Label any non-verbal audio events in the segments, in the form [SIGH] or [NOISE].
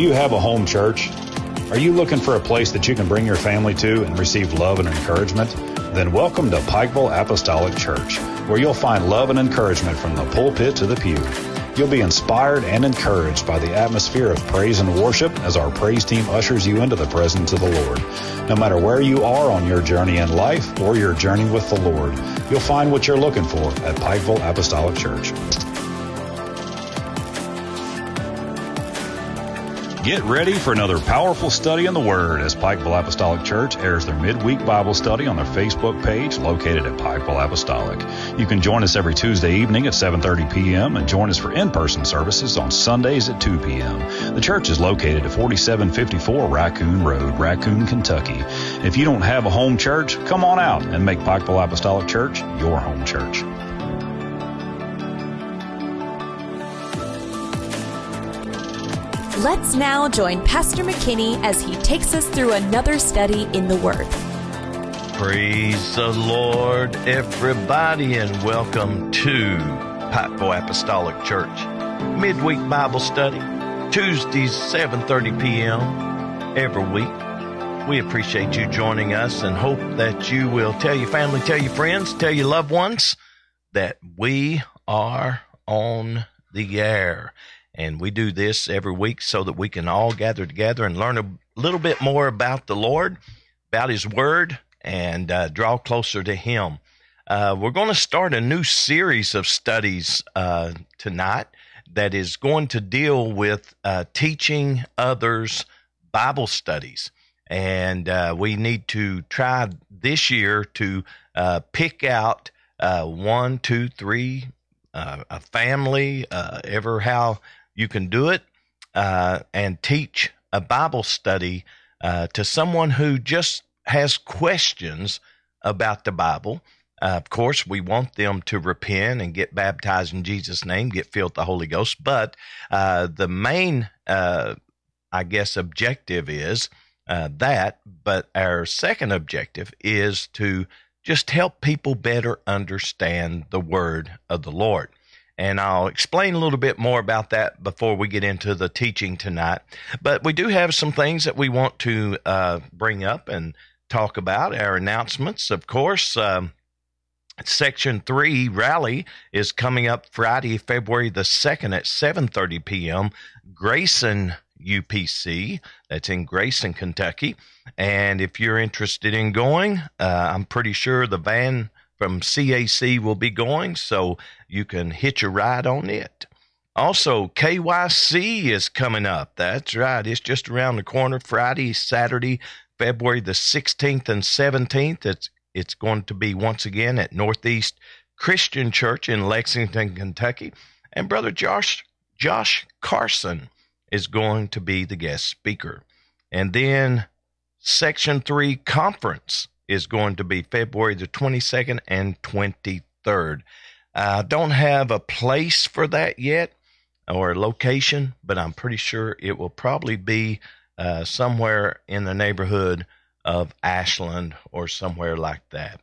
Do you have a home church? Are you looking for a place that you can bring your family to and receive love and encouragement? Then welcome to Pikeville Apostolic Church, where you'll find love and encouragement from the pulpit to the pew. You'll be inspired and encouraged by the atmosphere of praise and worship as our praise team ushers you into the presence of the Lord. No matter where you are on your journey in life or your journey with the Lord, you'll find what you're looking for at Pikeville Apostolic Church. Get ready for another powerful study in the Word as Pikeville Apostolic Church airs their midweek Bible study on their Facebook page located at Pikeville Apostolic. You can join us every Tuesday evening at 7:30 p.m. and join us for in-person services on Sundays at 2 p.m. The church is located at 4754 Raccoon Road, Raccoon, Kentucky. If you don't have a home church, come on out and make Pikeville Apostolic Church your home church. Let's now join Pastor McKinney as he takes us through another study in the Word. Praise the Lord, everybody, and welcome to Pikeville Apostolic Church midweek Bible study, Tuesdays 7:30 p.m. every week. We appreciate you joining us and hope that you will tell your family, tell your friends, tell your loved ones that we are on the air. And we do this every week so that we can all gather together and learn a little bit more about the Lord, about His Word, and uh, draw closer to Him. Uh, we're going to start a new series of studies uh, tonight that is going to deal with uh, teaching others Bible studies. And uh, we need to try this year to uh, pick out one, two, three, a family, ever how you can do it uh, and teach a Bible study uh, to someone who just has questions about the Bible. Uh, of course, we want them to repent and get baptized in Jesus' name, get filled with the Holy Ghost. But uh, the main, uh, I guess, objective is uh, that. But our second objective is to just help people better understand the Word of the Lord. And I'll explain a little bit more about that before we get into the teaching tonight. But we do have some things that we want to uh, bring up and talk about. Our announcements, of course. Um, Section 3 rally is coming up Friday, February the 2nd at 7:30 p.m. Grayson UPC. That's in Grayson, Kentucky. And if you're interested in going, uh, I'm pretty sure the van from CAC will be going, so you can hitch a ride on it. Also, KYC is coming up. That's right. It's just around the corner Friday, Saturday, February the 16th and 17th. It's it's going to be once again at Northeast Christian Church in Lexington, Kentucky. And brother Josh Josh Carson is going to be the guest speaker. And then Section 3 conference is going to be February the 22nd and 23rd. I don't have a place for that yet or a location, but I'm pretty sure it will probably be uh, somewhere in the neighborhood of Ashland or somewhere like that.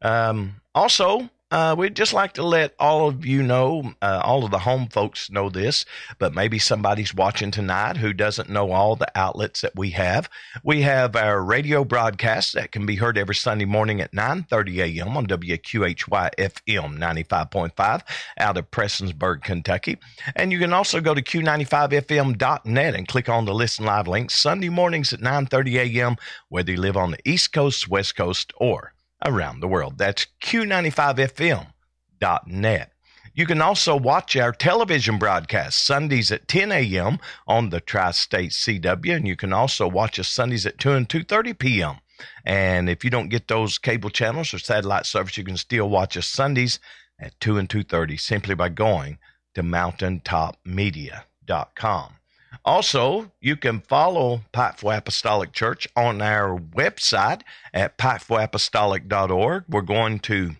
Um, also, uh, we'd just like to let all of you know, uh, all of the home folks know this, but maybe somebody's watching tonight who doesn't know all the outlets that we have. We have our radio broadcast that can be heard every Sunday morning at 9:30 a.m. on WQHY FM 95.5 out of Prestonsburg, Kentucky. And you can also go to Q95FM.net and click on the listen live link Sunday mornings at 9:30 a.m. whether you live on the East Coast, West Coast, or around the world. That's Q95FM.net. You can also watch our television broadcast Sundays at 10 a.m. on the Tri-State CW, and you can also watch us Sundays at 2 and 2:30 p.m. And if you don't get those cable channels or satellite service, you can still watch us Sundays at 2 and 2:30 simply by going to mountaintopmedia.com. Also, you can follow Pikeville Apostolic Church on our website at pikevilleapostolic.org. We're going to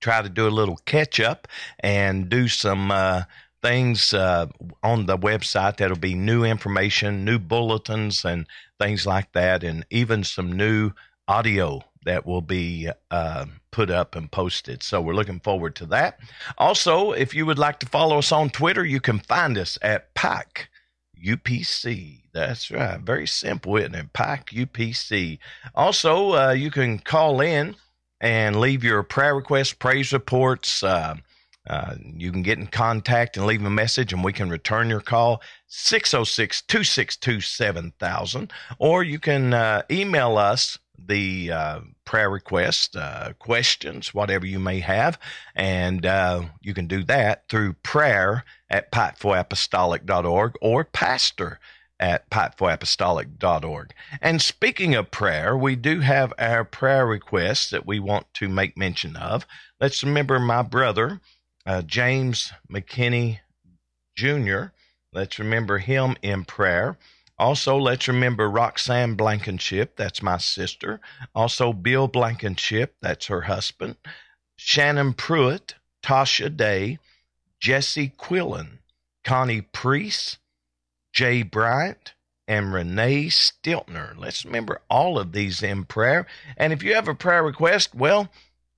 try to do a little catch up and do some uh, things uh, on the website that'll be new information, new bulletins, and things like that, and even some new audio that will be uh, put up and posted. So we're looking forward to that. Also, if you would like to follow us on Twitter, you can find us at Pike UPC. That's right. Very simple, isn't it? Pike UPC. Also, uh, you can call in and leave your prayer requests, praise reports. Uh, uh, you can get in contact and leave a message, and we can return your call 606 262 7000. Or you can uh, email us the uh, prayer requests, uh, questions, whatever you may have. And uh, you can do that through prayer at pikevilleapostolic.org or pastor at pikevilleapostolic.org. And speaking of prayer, we do have our prayer requests that we want to make mention of. Let's remember my brother, uh, James McKinney Jr. Let's remember him in prayer. Also, let's remember Roxanne Blankenship, that's my sister. Also, Bill Blankenship, that's her husband. Shannon Pruitt, Tasha Day, Jesse Quillen, Connie Priest, Jay Bryant, and Renee Stiltner. Let's remember all of these in prayer. And if you have a prayer request, well,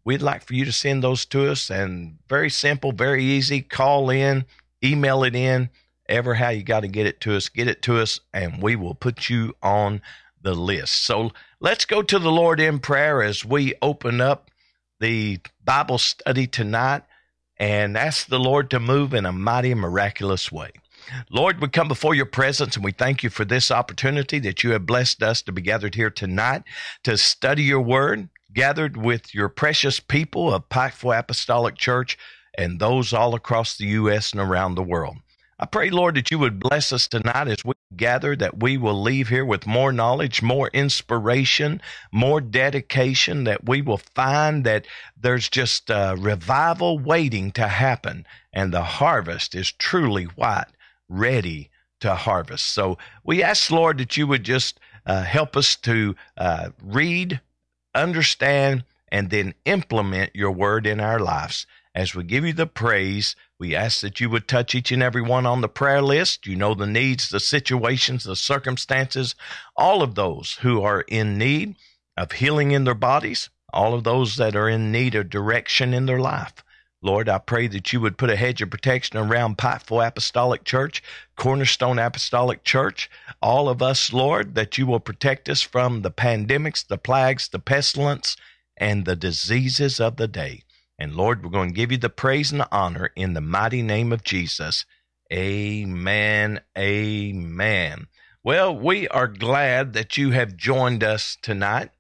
we'd like for you to send those to us. And very simple, very easy. Call in, email it in, ever how you got to get it to us. Get it to us, and we will put you on the list. So let's go to the Lord in prayer as we open up the Bible study tonight and ask the Lord to move in a mighty, miraculous way. Lord, we come before your presence and we thank you for this opportunity that you have blessed us to be gathered here tonight to study your word, gathered with your precious people of Pikeville Apostolic Church and those all across the U.S. and around the world. I pray, Lord, that you would bless us tonight as we gather, that we will leave here with more knowledge, more inspiration, more dedication, that we will find that there's just a revival waiting to happen, and the harvest is truly white, ready to harvest. So we ask, Lord, that you would just uh, help us to uh, read, understand, and then implement your word in our lives. As we give you the praise, we ask that you would touch each and every one on the prayer list. You know the needs, the situations, the circumstances, all of those who are in need of healing in their bodies, all of those that are in need of direction in their life. Lord, I pray that you would put a hedge of protection around Pikeville Apostolic Church, Cornerstone Apostolic Church, all of us, Lord, that you will protect us from the pandemics, the plagues, the pestilence, and the diseases of the day. And Lord, we're going to give you the praise and the honor in the mighty name of Jesus. Amen. Amen. Well, we are glad that you have joined us tonight.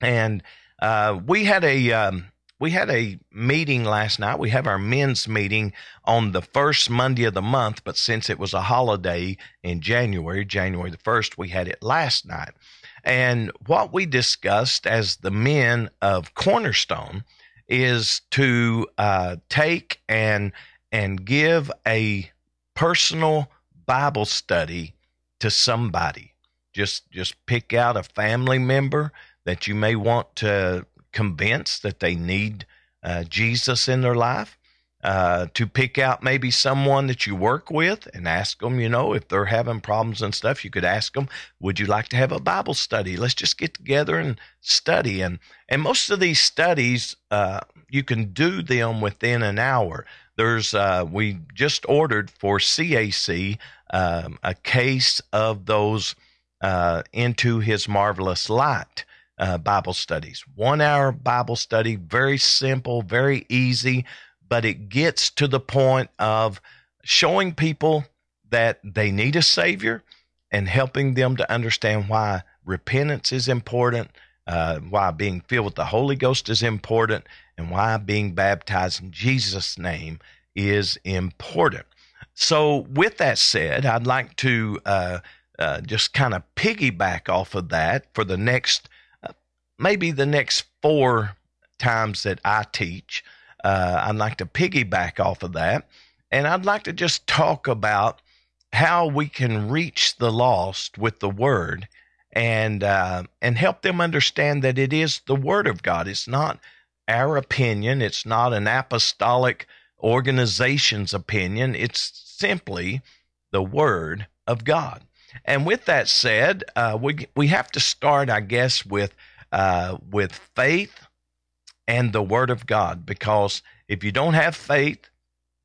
And uh, we had a. Um, we had a meeting last night. We have our men's meeting on the first Monday of the month, but since it was a holiday in January, January the 1st, we had it last night. And what we discussed as the men of Cornerstone is to uh, take and and give a personal Bible study to somebody. Just just pick out a family member that you may want to convince that they need uh, Jesus in their life, uh, to pick out maybe someone that you work with and ask them, you know, if they're having problems and stuff, you could ask them, would you like to have a Bible study? Let's just get together and study. And, and most of these studies, uh, you can do them within an hour. There's, uh, we just ordered for CAC um, a case of those uh, into his marvelous light. Uh, Bible studies. One hour Bible study, very simple, very easy but it gets to the point of showing people that they need a Savior and helping them to understand why repentance is important, uh, why being filled with the Holy Ghost is important, and why being baptized in Jesus' name is important. So, with that said, I'd like to uh, uh, just kind of piggyback off of that for the next, uh, maybe the next four times that I teach uh, I'd like to piggyback off of that. And I'd like to just talk about how we can reach the lost with the word and uh, and help them understand that it is the word of God. It's not our opinion. It's not an apostolic organization's opinion. It's simply the word of God. And with that said, uh, we we have to start, I guess, with uh, with faith and the Word of God. Because if you don't have faith,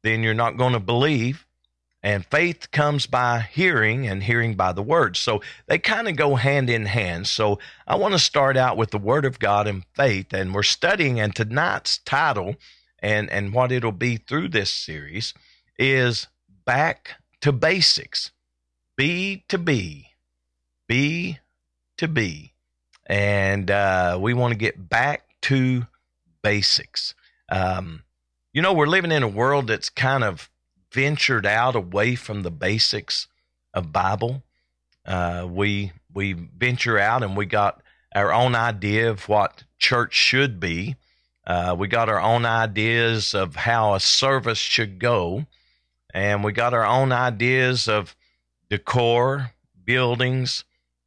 then you're not going to believe. And faith comes by hearing, and hearing by the word. So they kind of go hand in hand. So I want to start out with the word of God and faith. And we're studying, and tonight's title and, and what it'll be through this series is Back to Basics. B to B. B to B. And uh, we want to get back to basics. Um, you know, we're living in a world that's kind of ventured out away from the basics of Bible. Uh, we we venture out and we got our own idea of what church should be. Uh, we got our own ideas of how a service should go, and we got our own ideas of decor, buildings,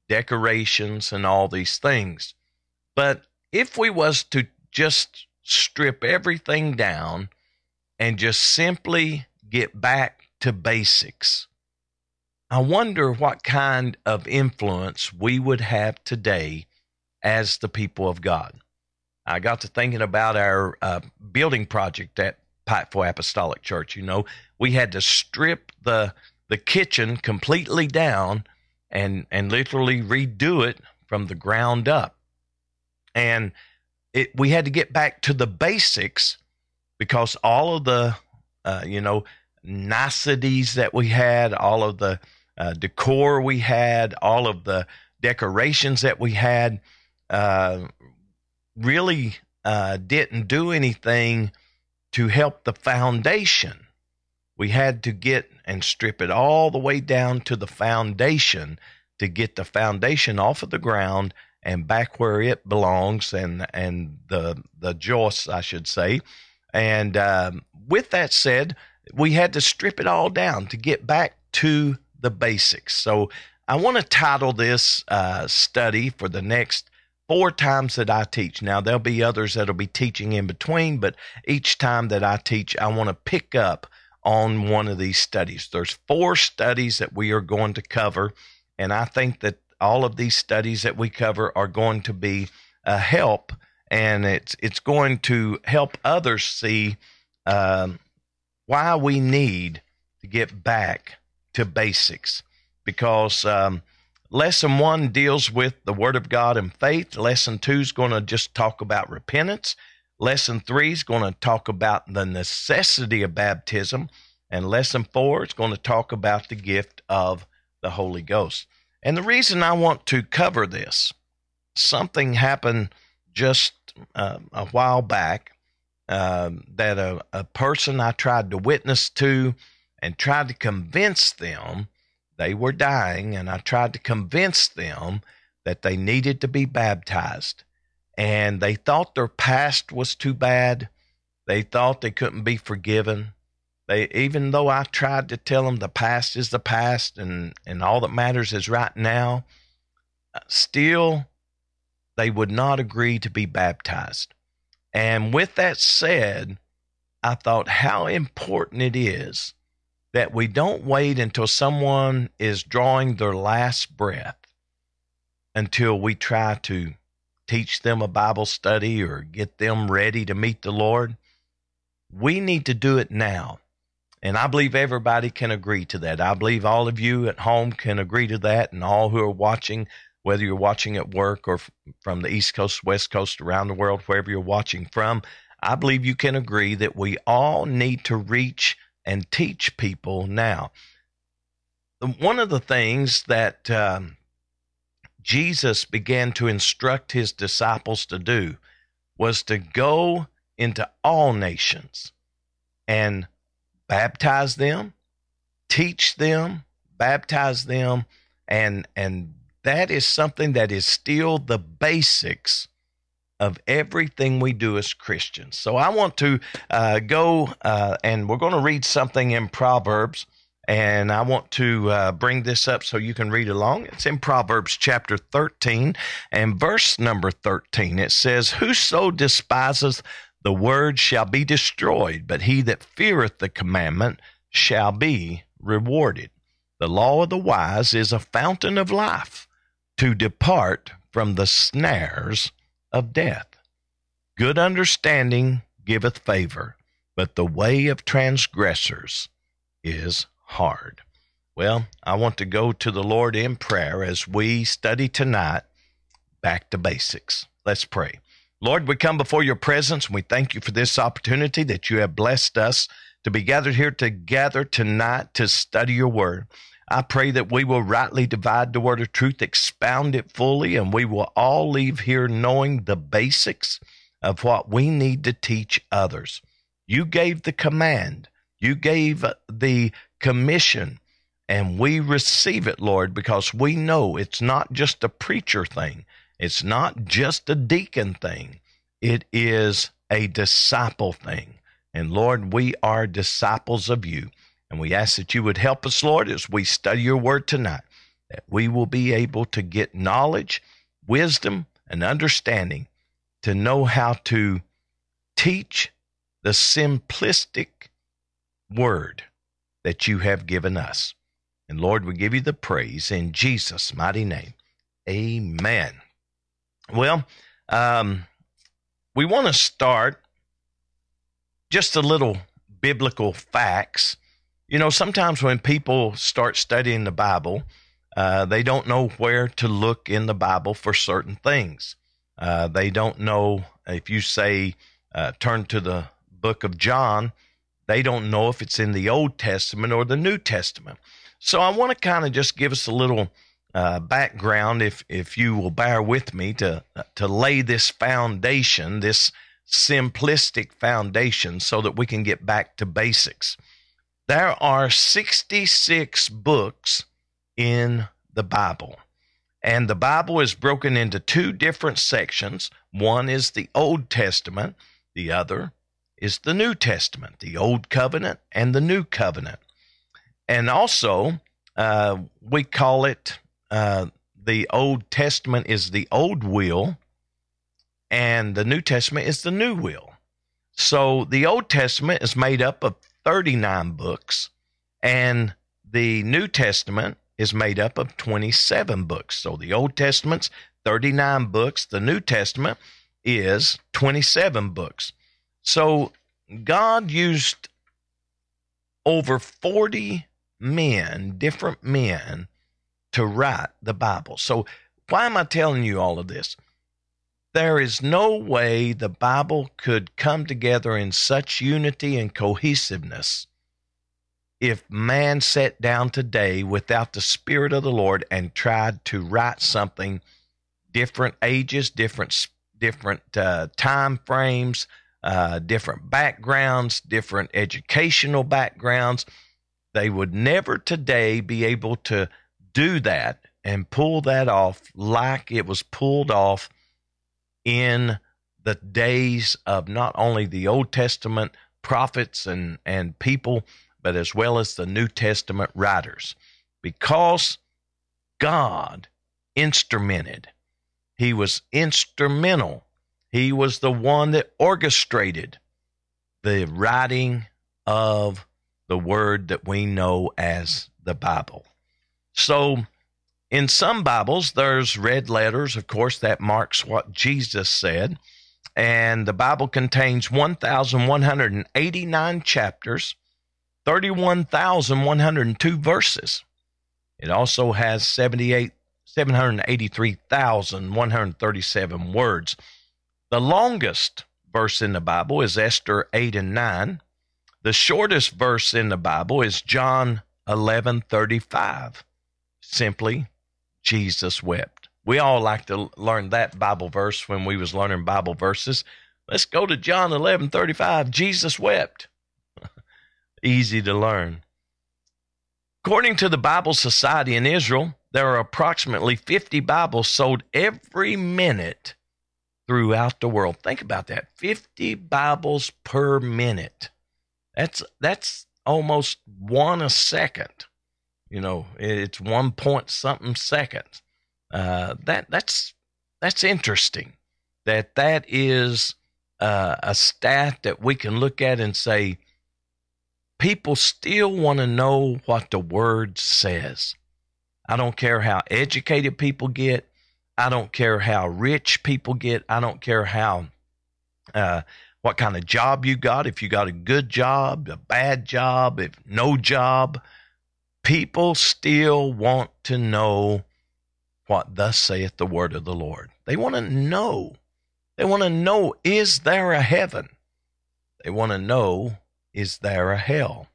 decorations, and all these things. But if we was to just strip everything down and just simply get back to basics. I wonder what kind of influence we would have today as the people of God. I got to thinking about our uh, building project at Pikeville Apostolic Church. You know, we had to strip the the kitchen completely down and and literally redo it from the ground up. And it we had to get back to the basics because all of the uh, you know niceties that we had, all of the uh, decor we had, all of the decorations that we had, uh, really uh, didn't do anything to help the foundation. We had to get and strip it all the way down to the foundation to get the foundation off of the ground and back where it belongs and and the the joists I should say. And um, with that said, we had to strip it all down to get back to the basics. So I want to title this uh, study for the next four times that I teach. Now, there'll be others that'll be teaching in between, but each time that I teach, I want to pick up on one of these studies. There's four studies that we are going to cover, and I think that all of these studies that we cover are going to be a help, and it's it's going to help others see um, why we need to get back to basics. Because um, lesson one deals with the Word of God and faith. Lesson two is going to just talk about repentance. Lesson three is going to talk about the necessity of baptism. And lesson four is going to talk about the gift of the Holy Ghost. And the reason I want to cover this, something happened just uh, a while back uh, that a, a person I tried to witness to and tried to convince them they were dying, and I tried to convince them that they needed to be baptized. And they thought their past was too bad. They thought they couldn't be forgiven. They, even though I tried to tell them the past is the past and, and all that matters is right now, uh, still they would not agree to be baptized. And with that said, I thought how important it is that we don't wait until someone is drawing their last breath until we try to teach them a Bible study or get them ready to meet the Lord. We need to do it now. And I believe everybody can agree to that. I believe all of you at home can agree to that, and all who are watching, whether you're watching at work or from the East Coast, West Coast, around the world, wherever you're watching from, I believe you can agree that we all need to reach and teach people now. One of the things that um, Jesus began to instruct his disciples to do was to go into all nations and baptize them, teach them, baptize them, and and that is something that is still the basics of everything we do as Christians. So I want to uh, go uh, and we're going to read something in Proverbs. And I want to uh, bring this up so you can read along. It's in Proverbs chapter 13 and verse number 13. It says, Whoso despises the word shall be destroyed, but he that feareth the commandment shall be rewarded. The law of the wise is a fountain of life to depart from the snares of death. Good understanding giveth favor, but the way of transgressors is hard. Well, I want to go to the Lord in prayer as we study tonight back to basics. Let's pray. Lord, we come before your presence and we thank you for this opportunity that you have blessed us to be gathered here together tonight to study your word. I pray that we will rightly divide the word of truth, expound it fully, and we will all leave here knowing the basics of what we need to teach others. You gave the command, you gave the commission, and we receive it, Lord, because we know it's not just a preacher thing, it's not just a deacon thing, it is a disciple thing. And Lord, we are disciples of you. And we ask that you would help us, Lord, as we study your word tonight, that we will be able to get knowledge, wisdom, and understanding to know how to teach the simplistic word that you have given us. And Lord, we give you the praise in Jesus' mighty name. Amen. Well, um, we want to start just a little biblical facts. You know, sometimes when people start studying the Bible, uh, they don't know where to look in the Bible for certain things. Uh, they don't know if you say, uh, turn to the book of John, they don't know if it's in the Old Testament or the New Testament. So I want to kind of just give us a little uh, background, if if you will bear with me to to lay this foundation, this simplistic foundation so that we can get back to basics. There are 66 books in the Bible. And the Bible is broken into two different sections. One is the Old Testament, the other is the New Testament, the Old Covenant and the New Covenant. And also, uh, we call it uh, the Old Testament is the Old Will, and the New Testament is the new will. So the Old Testament is made up of 39 books, and the New Testament is made up of 27 books. So the Old Testament's 39 books, the New Testament is 27 books. So God used over 40 men, different men, to write the Bible. So why am I telling you all of this? There is no way the Bible could come together in such unity and cohesiveness if man sat down today without the Spirit of the Lord and tried to write something different ages, different different uh, time frames, uh, different backgrounds, different educational backgrounds. They would never today be able to do that and pull that off like it was pulled off in the days of not only the Old Testament prophets and, and people, but as well as the New Testament writers. Because God instrumented, He was instrumental, He was the one that orchestrated the writing of the word that we know as the Bible. So, in some Bibles, there's red letters. Of course, that marks what Jesus said. And the Bible contains 1,189 chapters, 31,102 verses. It also has 78, 783,137 words. The longest verse in the Bible is Esther 8 and 9. The shortest verse in the Bible is John 11:35. Simply Jesus wept. We all like to learn that Bible verse when we was learning Bible verses. Let's go to John 11:35. Jesus wept. [LAUGHS] Easy to learn. According to the Bible Society in Israel, there are approximately 50 Bibles sold every minute throughout the world. Think about that. 50 Bibles per minute. That's that's almost one a second. You know, it's one point something seconds. Uh, that that's that's interesting. That that is uh, a stat that we can look at and say people still want to know what the word says. I don't care how educated people get. I don't care how rich people get. I don't care how uh, what kind of job you got. If you got a good job, a bad job, if no job, people still want to know what thus saith the word of the Lord. They want to know. They want to know is there a heaven? They want to know is there a hell?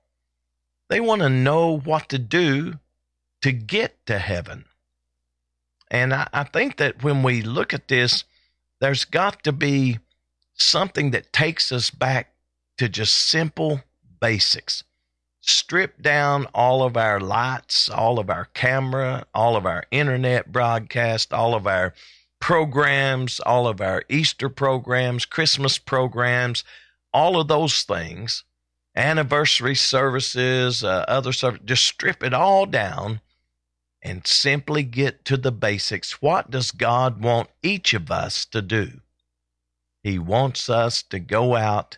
They want to know what to do to get to heaven. And I, I, think that when we look at this, there's got to be something that takes us back to just simple basics. Strip down all of our lights, all of our camera, all of our internet broadcast, all of our programs, all of our Easter programs, Christmas programs, all of those things, anniversary services, uh, other services, just strip it all down and simply get to the basics. What does God want each of us to do? He wants us to go out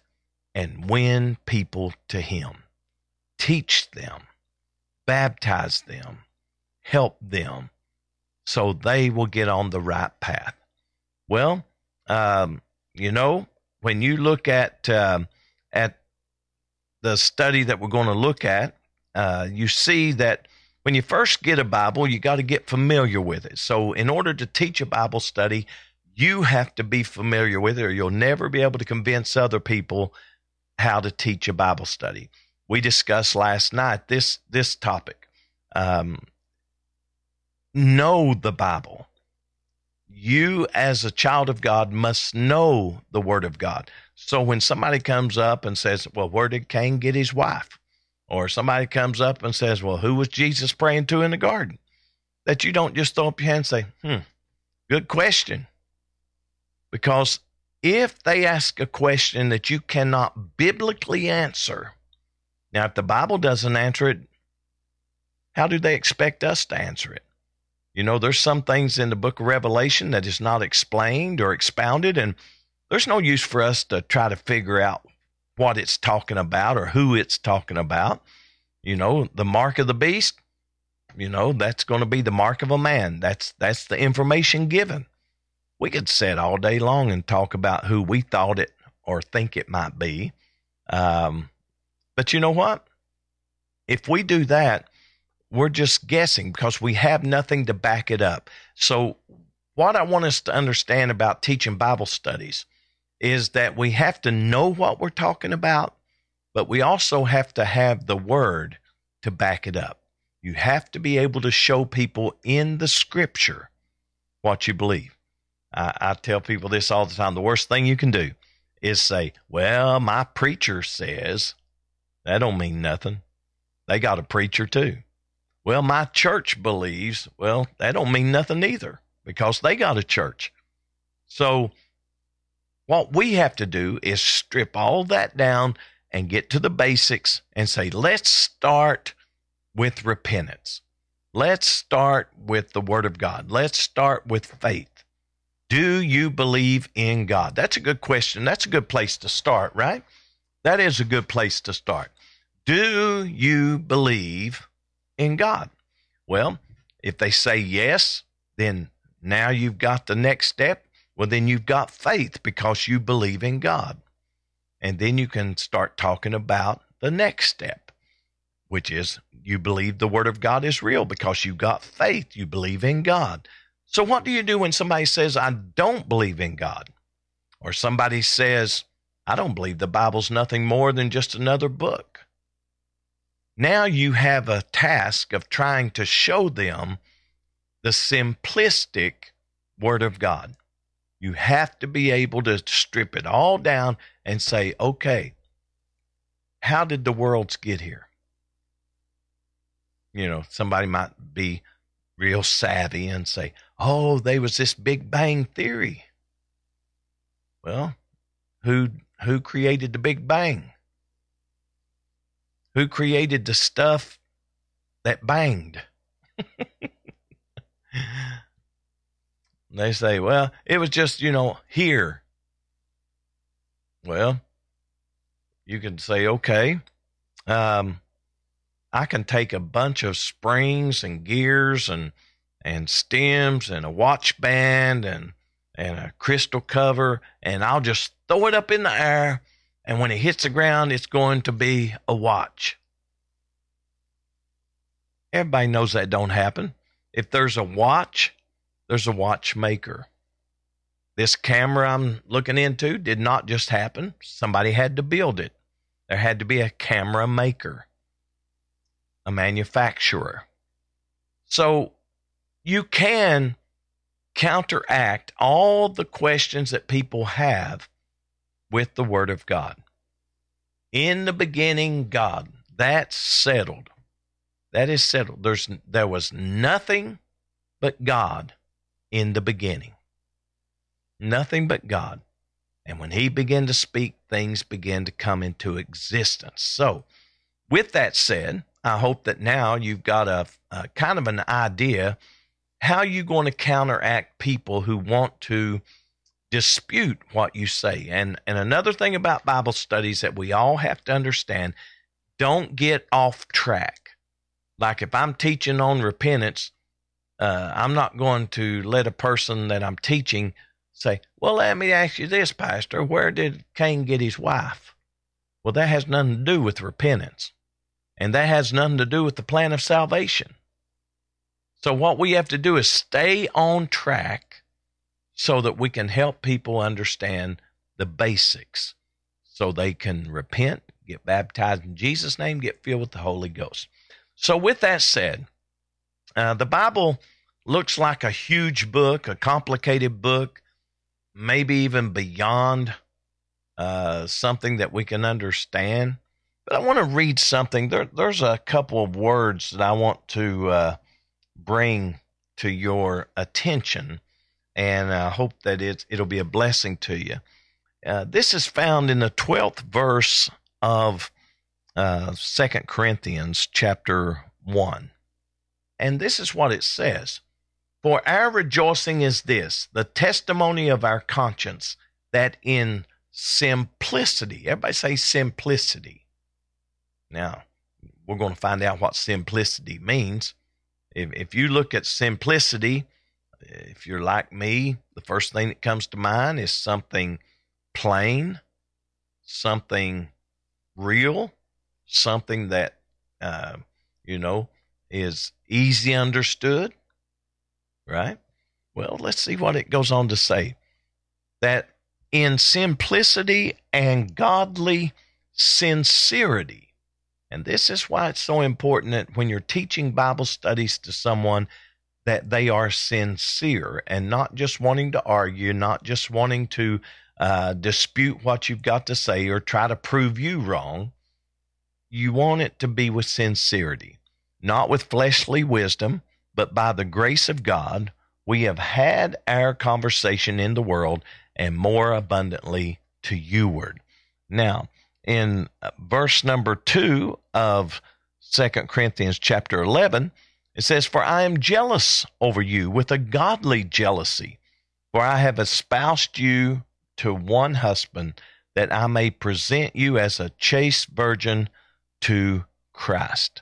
and win people to Him, teach them, baptize them, help them so they will get on the right path. Well, um, you know, when you look at uh, at the study that we're going to look at, uh, you see that when you first get a Bible, you got to get familiar with it. So, in order to teach a Bible study, you have to be familiar with it, or you'll never be able to convince other people how to teach a Bible study. We discussed last night this this topic. Um, know the Bible. You, as a child of God, must know the Word of God. So when somebody comes up and says, Well, where did Cain get his wife? Or somebody comes up and says, Well, who was Jesus praying to in the garden? That you don't just throw up your hand and say, Hmm, good question. Because if they ask a question that you cannot biblically answer, now if the Bible doesn't answer it, how do they expect us to answer it? You know, there's some things in the book of Revelation that is not explained or expounded, and there's no use for us to try to figure out what it's talking about or who it's talking about. You know, the mark of the beast, you know, that's going to be the mark of a man. That's that's the information given. We could sit all day long and talk about who we thought it or think it might be. Um, but you know what? If we do that, we're just guessing because we have nothing to back it up. So, what I want us to understand about teaching Bible studies is that we have to know what we're talking about, but we also have to have the word to back it up. You have to be able to show people in the scripture what you believe. I, I tell people this all the time. The worst thing you can do is say, Well, my preacher says, that don't mean nothing. They got a preacher too. Well, my church believes, well, that don't mean nothing either because they got a church. So what we have to do is strip all that down and get to the basics and say, let's start with repentance. Let's start with the Word of God. Let's start with faith. Do you believe in God? That's a good question. That's a good place to start, right? That is a good place to start. Do you believe in God? Well, if they say yes, then now you've got the next step. Well, then you've got faith because you believe in God. And then you can start talking about the next step, which is you believe the Word of God is real because you've got faith. You believe in God. So, what do you do when somebody says, I don't believe in God? Or somebody says, I don't believe the Bible's nothing more than just another book. Now you have a task of trying to show them the simplistic Word of God. You have to be able to strip it all down and say, okay, how did the worlds get here? You know, somebody might be real savvy and say, oh, there was this Big Bang Theory. Well, who who created the Big Bang? Who created the stuff that banged? they say, well, it was just, you know, here. Well, you can say, okay, um, I can take a bunch of springs and gears and and stems and a watch band and and a crystal cover and I'll just throw it up in the air and when it hits the ground, it's going to be a watch. Everybody knows that don't happen. If there's a watch, there's a watchmaker. This camera I'm looking into did not just happen. Somebody had to build it. There had to be a camera maker, a manufacturer. So you can counteract all the questions that people have with the Word of God. In the beginning, God. That's settled. That is settled. There's there was nothing but God in the beginning. Nothing but God. And when he began to speak, things began to come into existence. So, with that said, I hope that now you've got a, a kind of an idea how you're going to counteract people who want to dispute what you say. And and another thing about Bible studies that we all have to understand, don't get off track. Like if I'm teaching on repentance, uh, I'm not going to let a person that I'm teaching say, "Well, let me ask you this, Pastor: Where did Cain get his wife?" Well, that has nothing to do with repentance, and that has nothing to do with the plan of salvation. So, what we have to do is stay on track so that we can help people understand the basics so they can repent, get baptized in Jesus' name, get filled with the Holy Ghost. So, with that said, uh, the Bible looks like a huge book, a complicated book, maybe even beyond uh, something that we can understand. But I want to read something. There, there's a couple of words that I want to uh, bring to your attention, and I hope that it, it'll be a blessing to you. Uh, this is found in the 12th verse of uh, 2 Corinthians chapter 1. And this is what it says For our rejoicing is this, the testimony of our conscience, that in simplicity, everybody say simplicity. Now, we're going to find out what simplicity means. If, if you look at simplicity, if you're like me, the first thing that comes to mind is something plain, something real, something that, uh, you know, is easy understood, right? Well, let's see what it goes on to say. That in simplicity and godly sincerity, and this is why it's so important that when you're teaching Bible studies to someone, that they are sincere and not just wanting to argue, not just wanting to uh, dispute what you've got to say or try to prove you wrong. You want it to be with sincerity, not with fleshly wisdom, but by the grace of God, we have had our conversation in the world and more abundantly to youward. Now, in uh, verse number 2 of Second Corinthians chapter 11, it says, For I am jealous over you with a godly jealousy, for I have espoused you to one husband, that I may present you as a chaste virgin to Christ.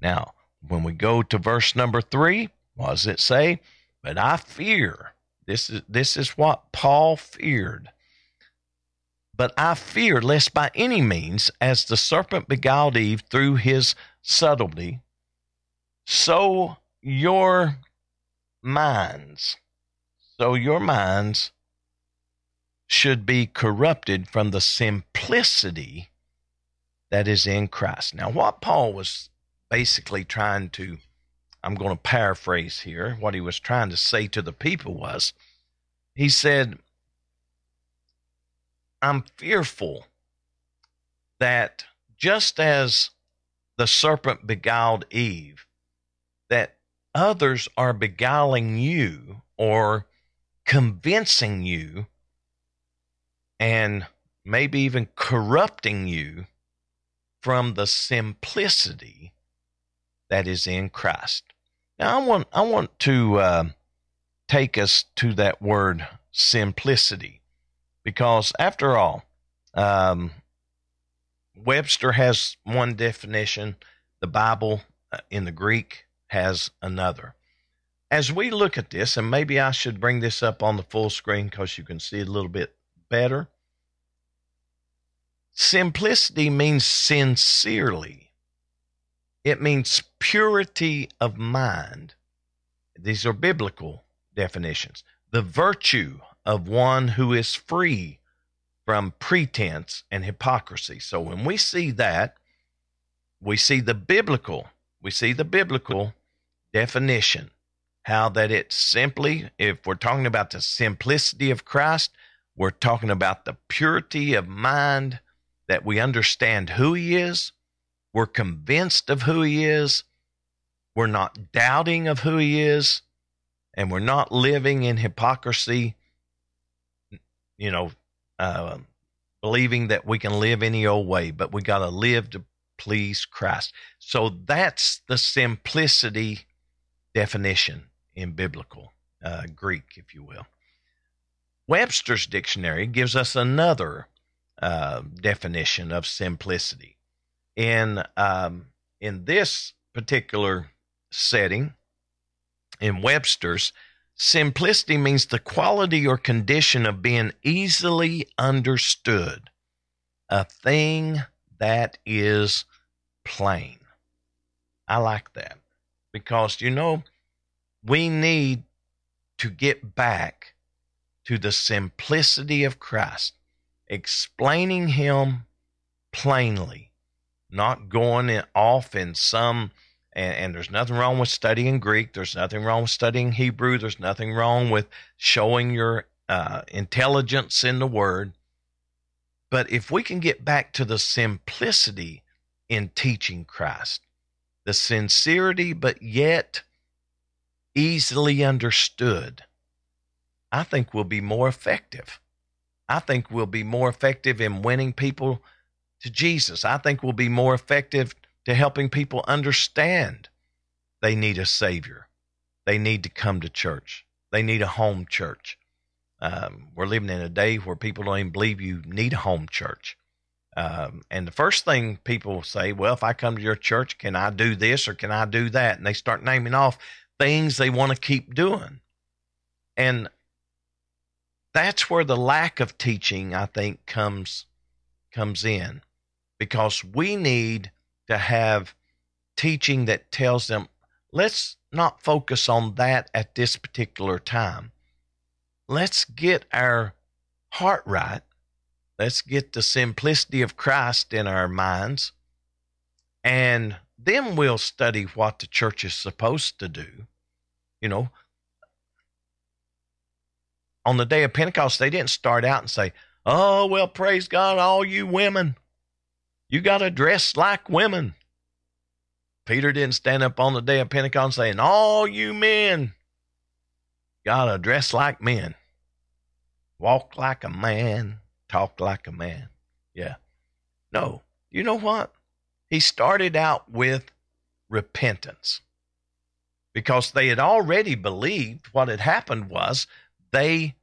Now, when we go to verse number 3, what does it say? But I fear. This is, this is what Paul feared but I fear lest by any means, as the serpent beguiled Eve through his subtlety, so your minds, so your minds should be corrupted from the simplicity that is in Christ. Now, what Paul was basically trying to, I'm going to paraphrase here, what he was trying to say to the people was, he said, I'm fearful that just as the serpent beguiled Eve, that others are beguiling you or convincing you and maybe even corrupting you from the simplicity that is in Christ. Now, I want I want to uh, take us to that word simplicity because after all, um, Webster has one definition, the Bible uh, in the Greek has another. As we look at this, and maybe I should bring this up on the full screen because you can see it a little bit better. Simplicity means sincerely, it means purity of mind. These are biblical definitions. The virtue of one who is free from pretense and hypocrisy. So when we see that, we see the biblical, we see the biblical definition, how that it simply, if we're talking about the simplicity of Christ, we're talking about the purity of mind that we understand who he is, we're convinced of who he is, we're not doubting of who he is, and we're not living in hypocrisy, you know, uh, believing that we can live any old way, but we got to live to please Christ. So that's the simplicity definition in biblical uh, Greek, if you will. Webster's dictionary gives us another uh, definition of simplicity. In um, in this particular setting, in Webster's, simplicity means the quality or condition of being easily understood, a thing that is plain. I like that because, you know, we need to get back to the simplicity of Christ, explaining Him plainly, not going off in some. And, and, there's nothing wrong with studying Greek. There's nothing wrong with studying Hebrew. There's nothing wrong with showing your uh, intelligence in the Word. But if we can get back to the simplicity in teaching Christ, the sincerity, but yet easily understood, I think we'll be more effective. I think we'll be more effective in winning people to Jesus. I think we'll be more effective to helping people understand they need a Savior. They need to come to church. They need a home church. Um, we're living in a day where people don't even believe you need a home church. Um, and the first thing people say, well, if I come to your church, can I do this or can I do that? And they start naming off things they want to keep doing. And that's where the lack of teaching i think comes comes in because we need to have teaching that tells them let's not focus on that at this particular time let's get our heart right let's get the simplicity of christ in our minds and then we'll study what the church is supposed to do you know on the day of Pentecost, they didn't start out and say, Oh, well, praise God, all you women. You got to dress like women. Peter didn't stand up on the day of Pentecost saying, All you men got to dress like men, walk like a man, talk like a man. Yeah. No. You know what? He started out with repentance because they had already believed what had happened was they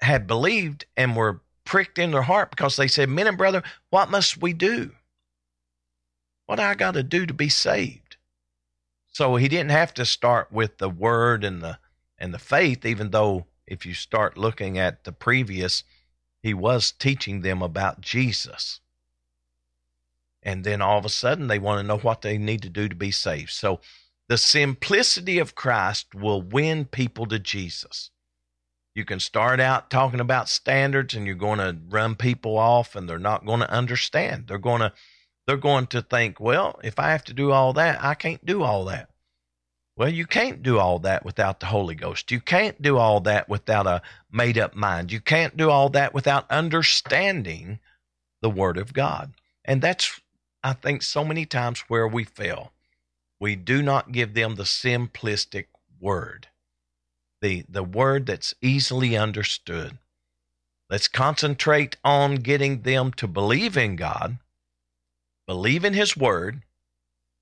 had believed and were pricked in their heart because they said, Men and brother, what must we do? What I got to do to be saved? So he didn't have to start with the word and the and the faith, even though if you start looking at the previous, he was teaching them about Jesus. And then all of a sudden they want to know what they need to do to be saved. So the simplicity of Christ will win people to Jesus. You can start out talking about standards and you're going to run people off and they're not going to understand. They're going to they're going to think, well, if I have to do all that, I can't do all that. Well, you can't do all that without the Holy Ghost. You can't do all that without a made up mind. You can't do all that without understanding the Word of God. And that's, I think, so many times where we fail. We do not give them the simplistic Word the, the word that's easily understood. Let's concentrate on getting them to believe in God, believe in His word,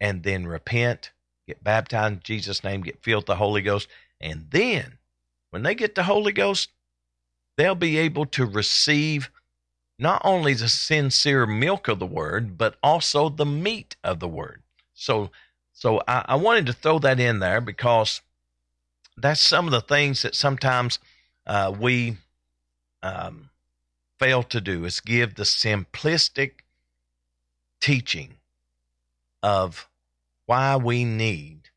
and then repent, get baptized in Jesus' name, get filled with the Holy Ghost. And then, when they get the Holy Ghost, they'll be able to receive not only the sincere milk of the word, but also the meat of the word. So, so I, I wanted to throw that in there because that's some of the things that sometimes uh, we um, fail to do is give the simplistic teaching of why we need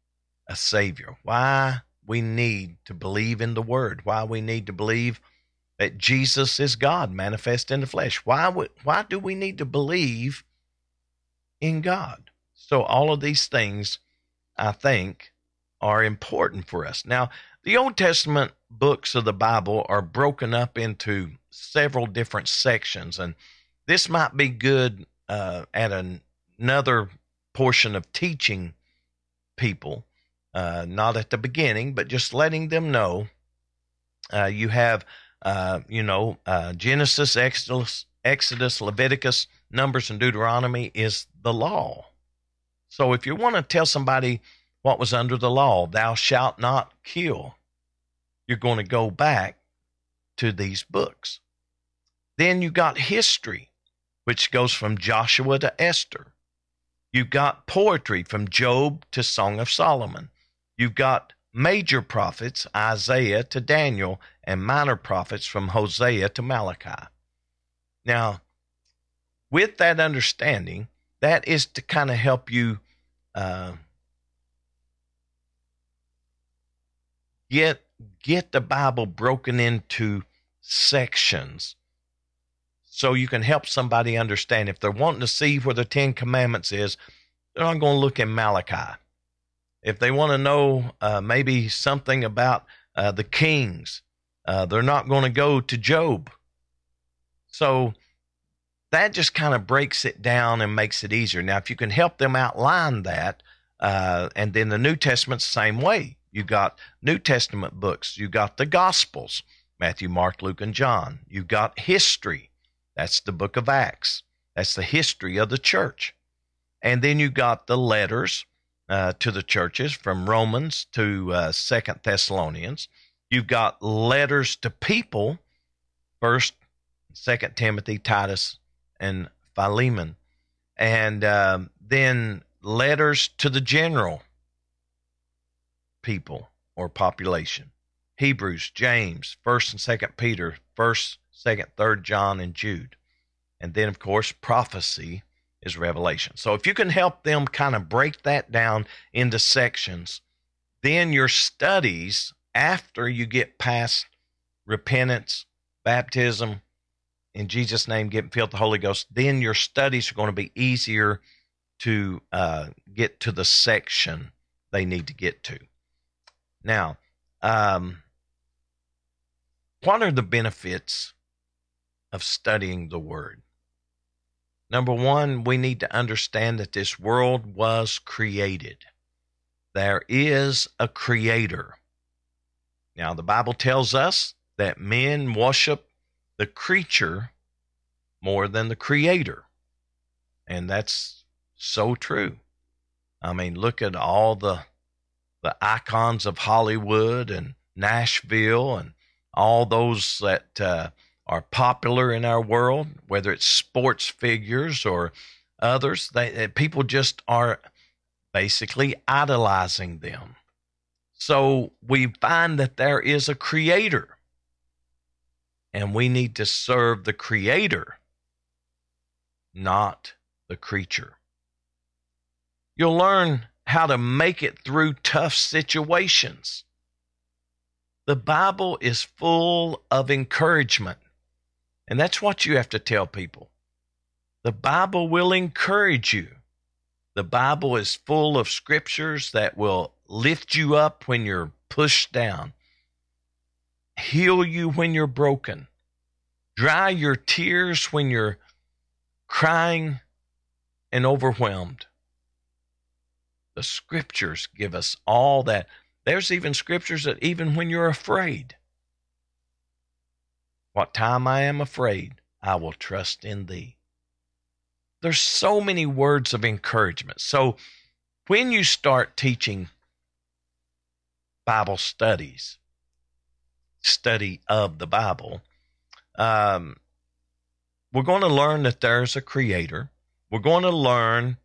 a Savior, why we need to believe in the Word, why we need to believe that Jesus is God manifest in the flesh. Why would, why do we need to believe in God? So all of these things, I think, are important for us. Now, the Old Testament books of the Bible are broken up into several different sections, and this might be good uh, at an, another portion of teaching people, uh, not at the beginning, but just letting them know. Uh, you have uh, you know, uh, Genesis, Exodus, Exodus, Leviticus, Numbers, and Deuteronomy is the law. So if you want to tell somebody what was under the law, thou shalt not kill, you're going to go back to these books. Then you got history, which goes from Joshua to Esther. You've got poetry from Job to Song of Solomon. You've got major prophets, Isaiah to Daniel, and minor prophets from Hosea to Malachi. Now, with that understanding, that is to kind of help you uh, get get the Bible broken into sections so you can help somebody understand. If they're wanting to see where the Ten Commandments is, they're not going to look in Malachi if they want to know uh, maybe something about uh, the kings, uh, they're not going to go to Job. So that just kind of breaks it down and makes it easier. Now, if you can help them outline that, uh, and then the New Testament's the same way. You got New Testament books. You got the Gospels, Matthew, Mark, Luke, and John. You got history. That's the book of Acts. That's the history of the church. And then you got the letters uh, to the churches from Romans to uh, Second Thessalonians. You've got letters to people, First, Second Timothy, Titus, and Philemon, and um, then letters to the general people or population. Hebrews, James, First and Second Peter, First, Second, Third John, and Jude, and then of course prophecy is revelation. So if you can help them kind of break that down into sections, then your studies after you get past repentance, baptism, in Jesus' name, getting filled with the Holy Ghost, then your studies are going to be easier to uh, get to the section they need to get to. Now, um, what are the benefits of studying the Word? Number one, we need to understand that this world was created. There is a creator. Now, the Bible tells us that men worship the creature more than the creator. And that's so true. I mean, look at all the the icons of Hollywood and Nashville and all those that uh, are popular in our world, whether it's sports figures or others, they, eh, people just are basically idolizing them. So we find that there is a creator, and we need to serve the creator, not the creature. You'll learn how to make it through tough situations. The Bible is full of encouragement. And that's what you have to tell people. The Bible will encourage you. The Bible is full of scriptures that will lift you up when you're pushed down, heal you when you're broken, dry your tears when you're crying and overwhelmed. The scriptures give us all that. There's even scriptures that even when you're afraid, what time I am afraid, I will trust in thee. There's so many words of encouragement. So when you start teaching Bible studies, study of the Bible, um, we're going to learn that there's a creator. We're going to learn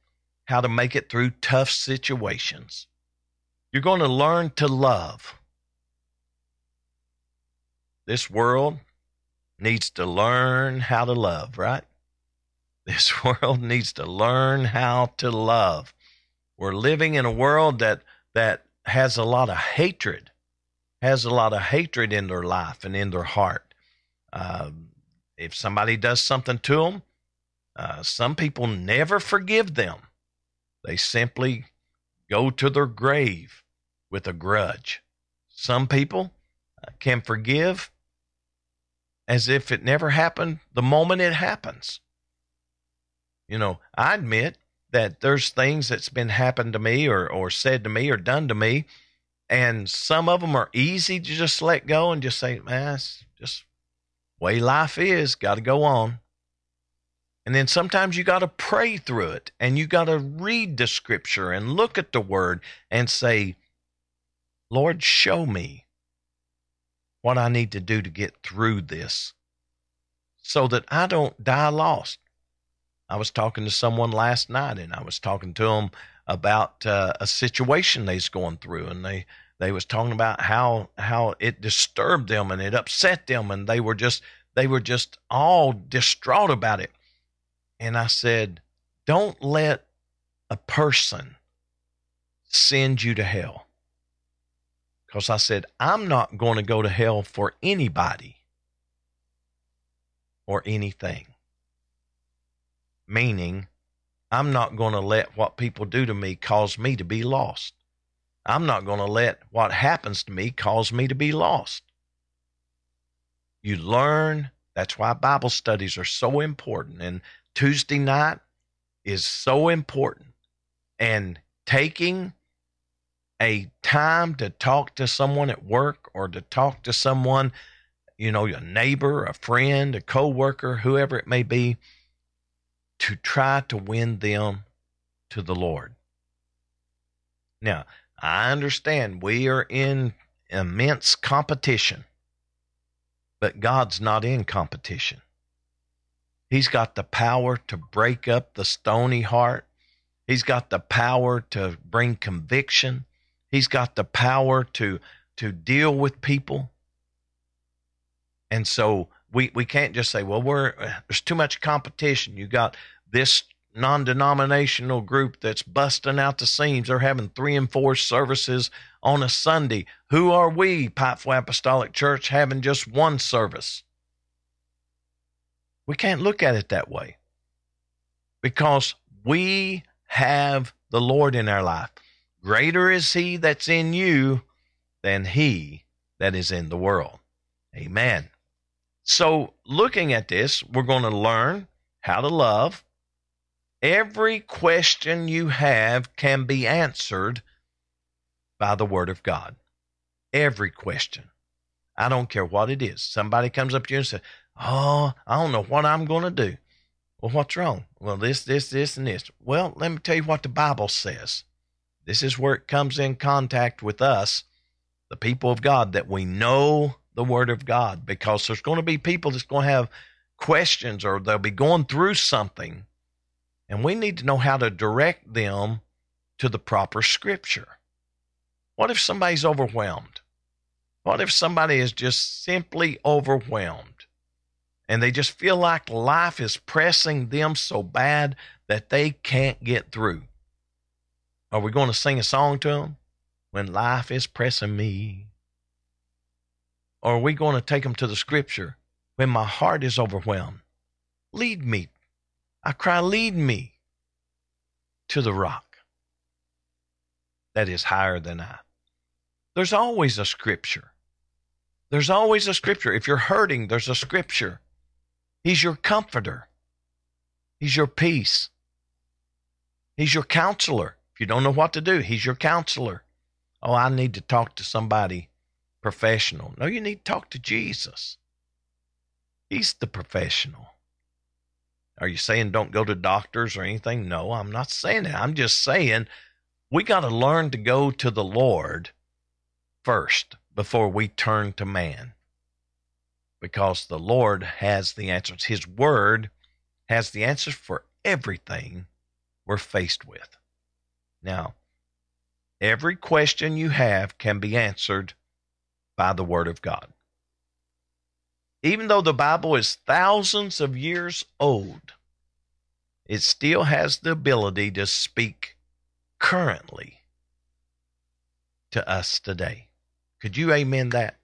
how to make it through tough situations. You're going to learn to love. This world needs to learn how to love, right? This [LAUGHS] world needs to learn how to love. We're living in a world that that has a lot of hatred, has a lot of hatred in their life and in their heart. Uh, if somebody does something to them, uh, some people never forgive them. They simply go to their grave with a grudge. Some people uh, can forgive as if it never happened the moment it happens. You know, I admit that there's things that's been happened to me or, or said to me or done to me, and some of them are easy to just let go and just say, man, it's just way life is, got to go on. And then sometimes you got to pray through it and you got to read the scripture and look at the word and say, Lord, show me what I need to do to get through this so that I don't die lost. I was talking to someone last night and I was talking to them about uh, a situation they's going through and they they was talking about how how it disturbed them and it upset them and they were just they were just all distraught about it. And I said, "Don't let a person send you to hell." Because I said, I'm not going to go to hell for anybody or anything. Meaning, I'm not going to let what people do to me cause me to be lost. I'm not going to let what happens to me cause me to be lost. You learn. That's why Bible studies are so important. And Tuesday night is so important. And taking a time to talk to someone at work or to talk to someone, you know, a neighbor, a friend, a coworker, whoever it may be, to try to win them to the Lord. Now, I understand we are in immense competition, but God's not in competition. He's got the power to break up the stony heart. He's got the power to bring conviction. He's got the power to to deal with people. And so we we can't just say, well, we're there's too much competition. You got this non-denominational group that's busting out the seams. They're having three and four services on a Sunday. Who are we, Pikeville Apostolic Church, having just one service? We can't look at it that way because we have the Lord in our life. Greater is he that's in you than he that is in the world. Amen. So, looking at this, we're going to learn how to love. Every question you have can be answered by the Word of God. Every question. I don't care what it is. Somebody comes up to you and says, Oh, I don't know what I'm going to do. Well, what's wrong? Well, this, this, this, and this. Well, let me tell you what the Bible says. This is where it comes in contact with us, the people of God, that we know the Word of God, because there's going to be people that's going to have questions or they'll be going through something, and we need to know how to direct them to the proper Scripture. What if somebody's overwhelmed? What if somebody is just simply overwhelmed and they just feel like life is pressing them so bad that they can't get through? Are we going to sing a song to them? When life is pressing me. Or are we going to take them to the scripture? When my heart is overwhelmed, lead me. I cry, lead me to the rock that is higher than I. There's always a scripture. There's always a scripture. If you're hurting, there's a scripture. He's your comforter. He's your peace. He's your counselor you don't know what to do, he's your counselor. Oh, I need to talk to somebody professional. No, you need to talk to Jesus. He's the professional. Are you saying don't go to doctors or anything? No, I'm not saying that. I'm just saying we got to learn to go to the Lord first before we turn to man. Because the Lord has the answers. His word has the answers for everything we're faced with. Now, every question you have can be answered by the Word of God. Even though the Bible is thousands of years old, it still has the ability to speak currently to us today. Could you amen that?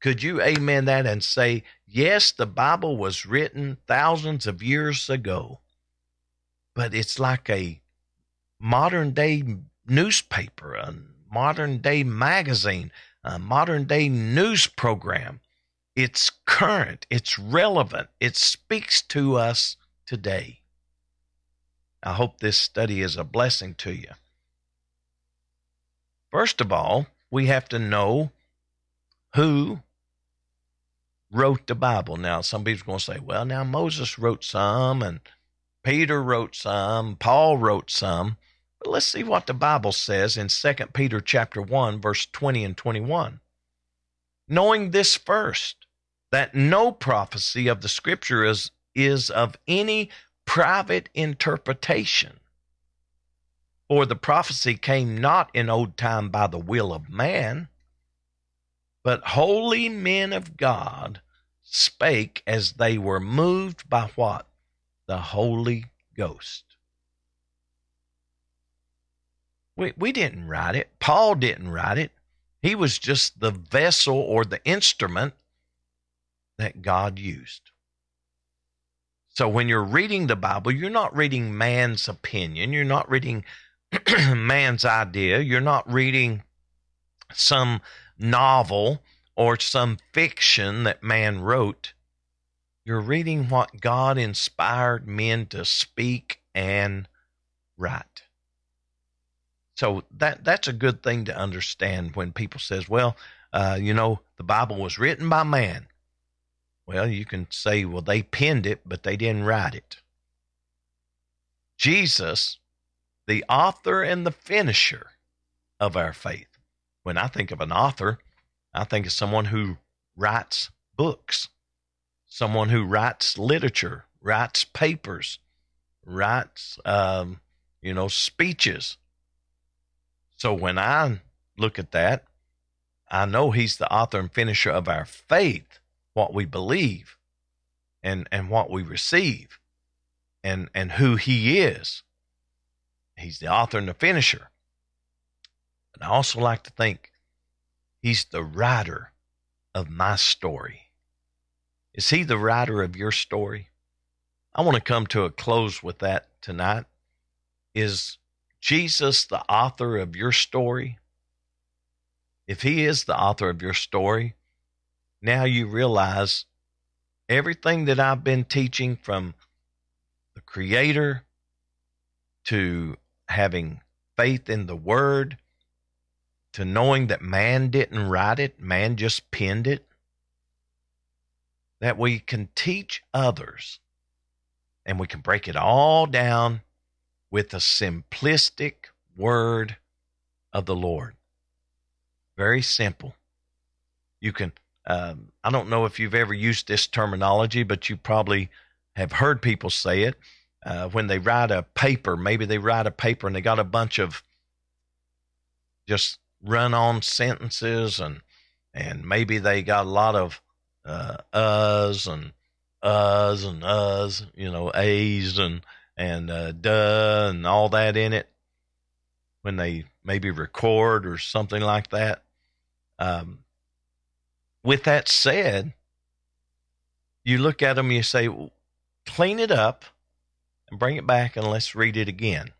Could you amen that and say, yes, the Bible was written thousands of years ago, but it's like a modern day newspaper, a modern day magazine, a modern day news program. It's current, it's relevant, it speaks to us today. I hope this study is a blessing to you. First of all, we have to know who wrote the Bible. Now, some people's going to say, well, now Moses wrote some, and Peter wrote some, Paul wrote some. But let's see what the Bible says in 2 Peter chapter 1, verse 20 and 21. Knowing this first, that no prophecy of the scripture is, is of any private interpretation. For the prophecy came not in old time by the will of man, but holy men of God spake as they were moved by what? The Holy Ghost. We, we didn't write it. Paul didn't write it. He was just the vessel or the instrument that God used. So when you're reading the Bible, you're not reading man's opinion. You're not reading [CLEARS THROAT] man's idea. You're not reading some novel or some fiction that man wrote. You're reading what God inspired men to speak and write. So that that's a good thing to understand when people says, "Well, uh, you know, the Bible was written by man." Well, you can say, "Well, they penned it, but they didn't write it." Jesus, the author and the finisher of our faith. When I think of an author, I think of someone who writes books, someone who writes literature, writes papers, writes, um, you know, speeches so when I look at that, I know he's the author and finisher of our faith, what we believe and, and what we receive and, and who he is. He's the author and the finisher. But I also like to think he's the writer of my story. Is he the writer of your story? I want to come to a close with that tonight. Is Jesus the author of your story? If he is the author of your story, now you realize everything that I've been teaching from the Creator to having faith in the Word to knowing that man didn't write it, man just penned it, that we can teach others and we can break it all down with the simplistic word of the Lord. Very simple. You can, um, I don't know if you've ever used this terminology, but you probably have heard people say it. Uh, when they write a paper, maybe they write a paper and they got a bunch of just run on sentences and and maybe they got a lot of uh, uhs and uhs and uhs, you know, a's and and uh, duh and all that in it when they maybe record or something like that. Um, with that said, you look at them you say, clean it up and bring it back and let's read it again.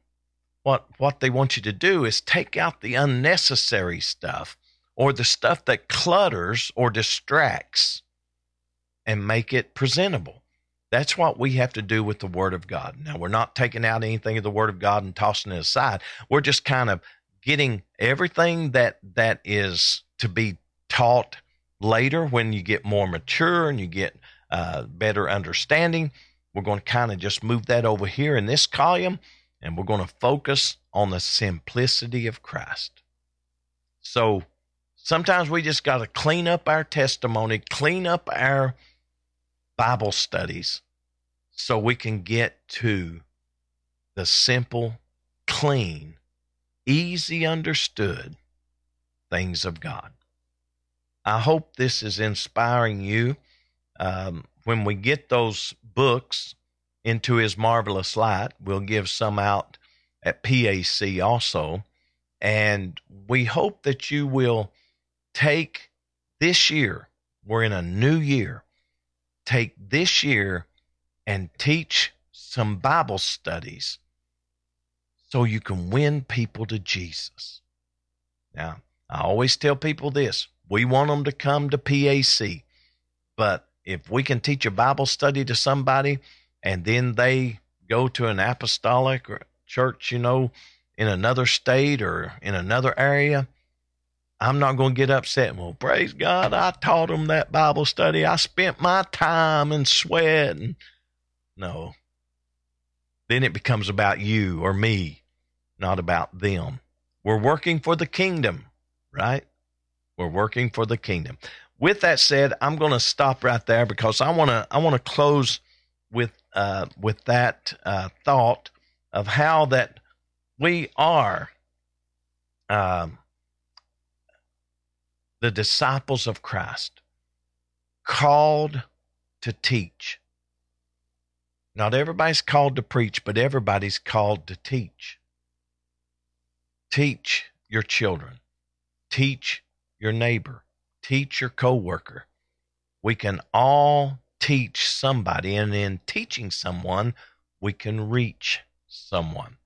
What, what they want you to do is take out the unnecessary stuff or the stuff that clutters or distracts and make it presentable. That's what we have to do with the Word of God. Now, we're not taking out anything of the Word of God and tossing it aside. We're just kind of getting everything that that is to be taught later when you get more mature and you get uh, better understanding. We're going to kind of just move that over here in this column, and we're going to focus on the simplicity of Christ. So sometimes we just got to clean up our testimony, clean up our Bible studies so we can get to the simple, clean, easy understood things of God. I hope this is inspiring you. Um, when we get those books into His marvelous light, we'll give some out at PAC also. And we hope that you will take this year, we're in a new year, take this year and teach some Bible studies so you can win people to Jesus. Now, I always tell people this we want them to come to PAC, but if we can teach a Bible study to somebody and then they go to an apostolic or church, you know, in another state or in another area, I'm not going to get upset. Well, praise God, I taught them that Bible study. I spent my time and sweat. And no. Then it becomes about you or me, not about them. We're working for the kingdom, right? We're working for the kingdom. With that said, I'm going to stop right there because I want to I want to close with uh, with that uh, thought of how that we are um, the disciples of Christ, called to teach. Not everybody's called to preach, but everybody's called to teach. Teach your children. Teach your neighbor. Teach your coworker. We can all teach somebody, and in teaching someone, we can reach someone.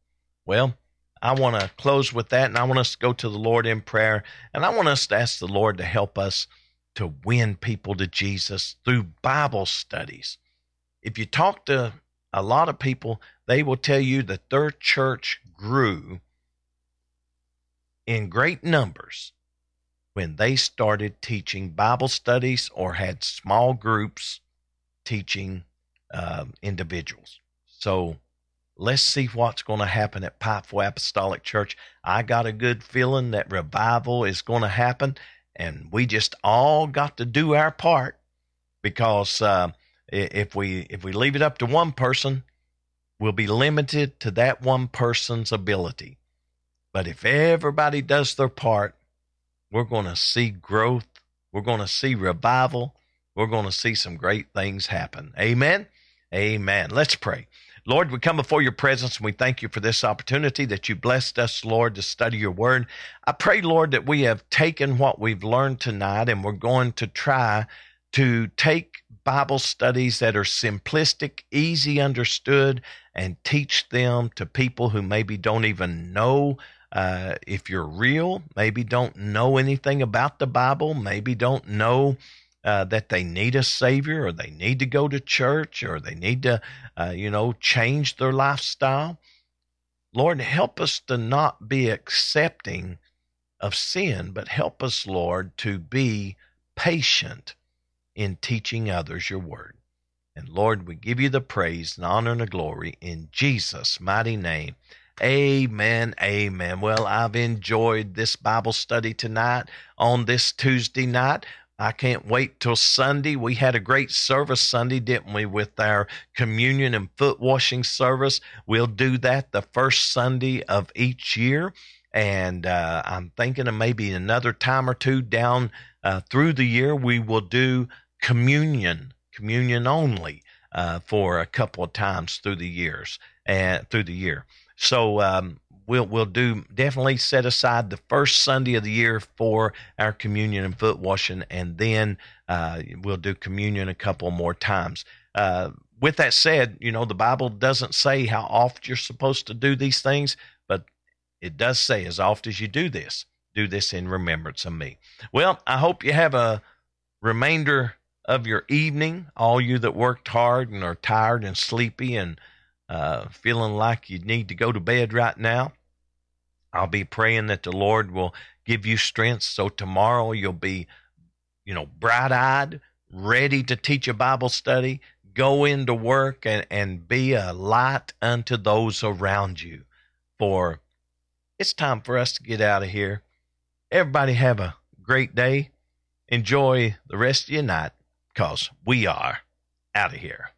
Well, I want to close with that, and I want us to go to the Lord in prayer, and I want us to ask the Lord to help us to win people to Jesus through Bible studies. If you talk to a lot of people, they will tell you that their church grew in great numbers when they started teaching Bible studies or had small groups teaching uh, individuals. So let's see what's going to happen at Pikeville Apostolic Church. I got a good feeling that revival is going to happen, and we just all got to do our part because uh, if we if we leave it up to one person, we'll be limited to that one person's ability. But if everybody does their part, we're going to see growth. We're going to see revival we're going to see some great things happen. Amen. Amen. Let's pray. Lord, we come before your presence and we thank you for this opportunity that you blessed us, Lord, to study your word. I pray, Lord, that we have taken what we've learned tonight and we're going to try to take Bible studies that are simplistic, easy understood, and teach them to people who maybe don't even know uh, if you're real, maybe don't know anything about the Bible, maybe don't know uh, that they need a savior or they need to go to church or they need to, uh, you know, change their lifestyle. Lord, help us to not be accepting of sin, but help us, Lord, to be patient in teaching others your word. And Lord, we give you the praise and honor and the glory in Jesus' mighty name. Amen. Amen. Well, I've enjoyed this Bible study tonight on this Tuesday night. I can't wait till Sunday. We had a great service Sunday, didn't we, with our communion and foot washing service? We'll do that the first Sunday of each year. And uh, I'm thinking of maybe another time or two down uh, through the year, we will do communion, communion only, uh, for a couple of times through the years and through the year. So um, we'll we'll do definitely set aside the first Sunday of the year for our communion and foot washing, and then uh, we'll do communion a couple more times. Uh, with that said, you know the Bible doesn't say how oft you're supposed to do these things, but it does say as oft as you do this, do this in remembrance of me. Well, I hope you have a remainder of your evening. All you that worked hard and are tired and sleepy and uh, feeling like you need to go to bed right now, I'll be praying that the Lord will give you strength so tomorrow you'll be, you know, bright eyed, ready to teach a Bible study, go into work and, and be a light unto those around you. For it's time for us to get out of here. Everybody have a great day. Enjoy the rest of your night because we are out of here.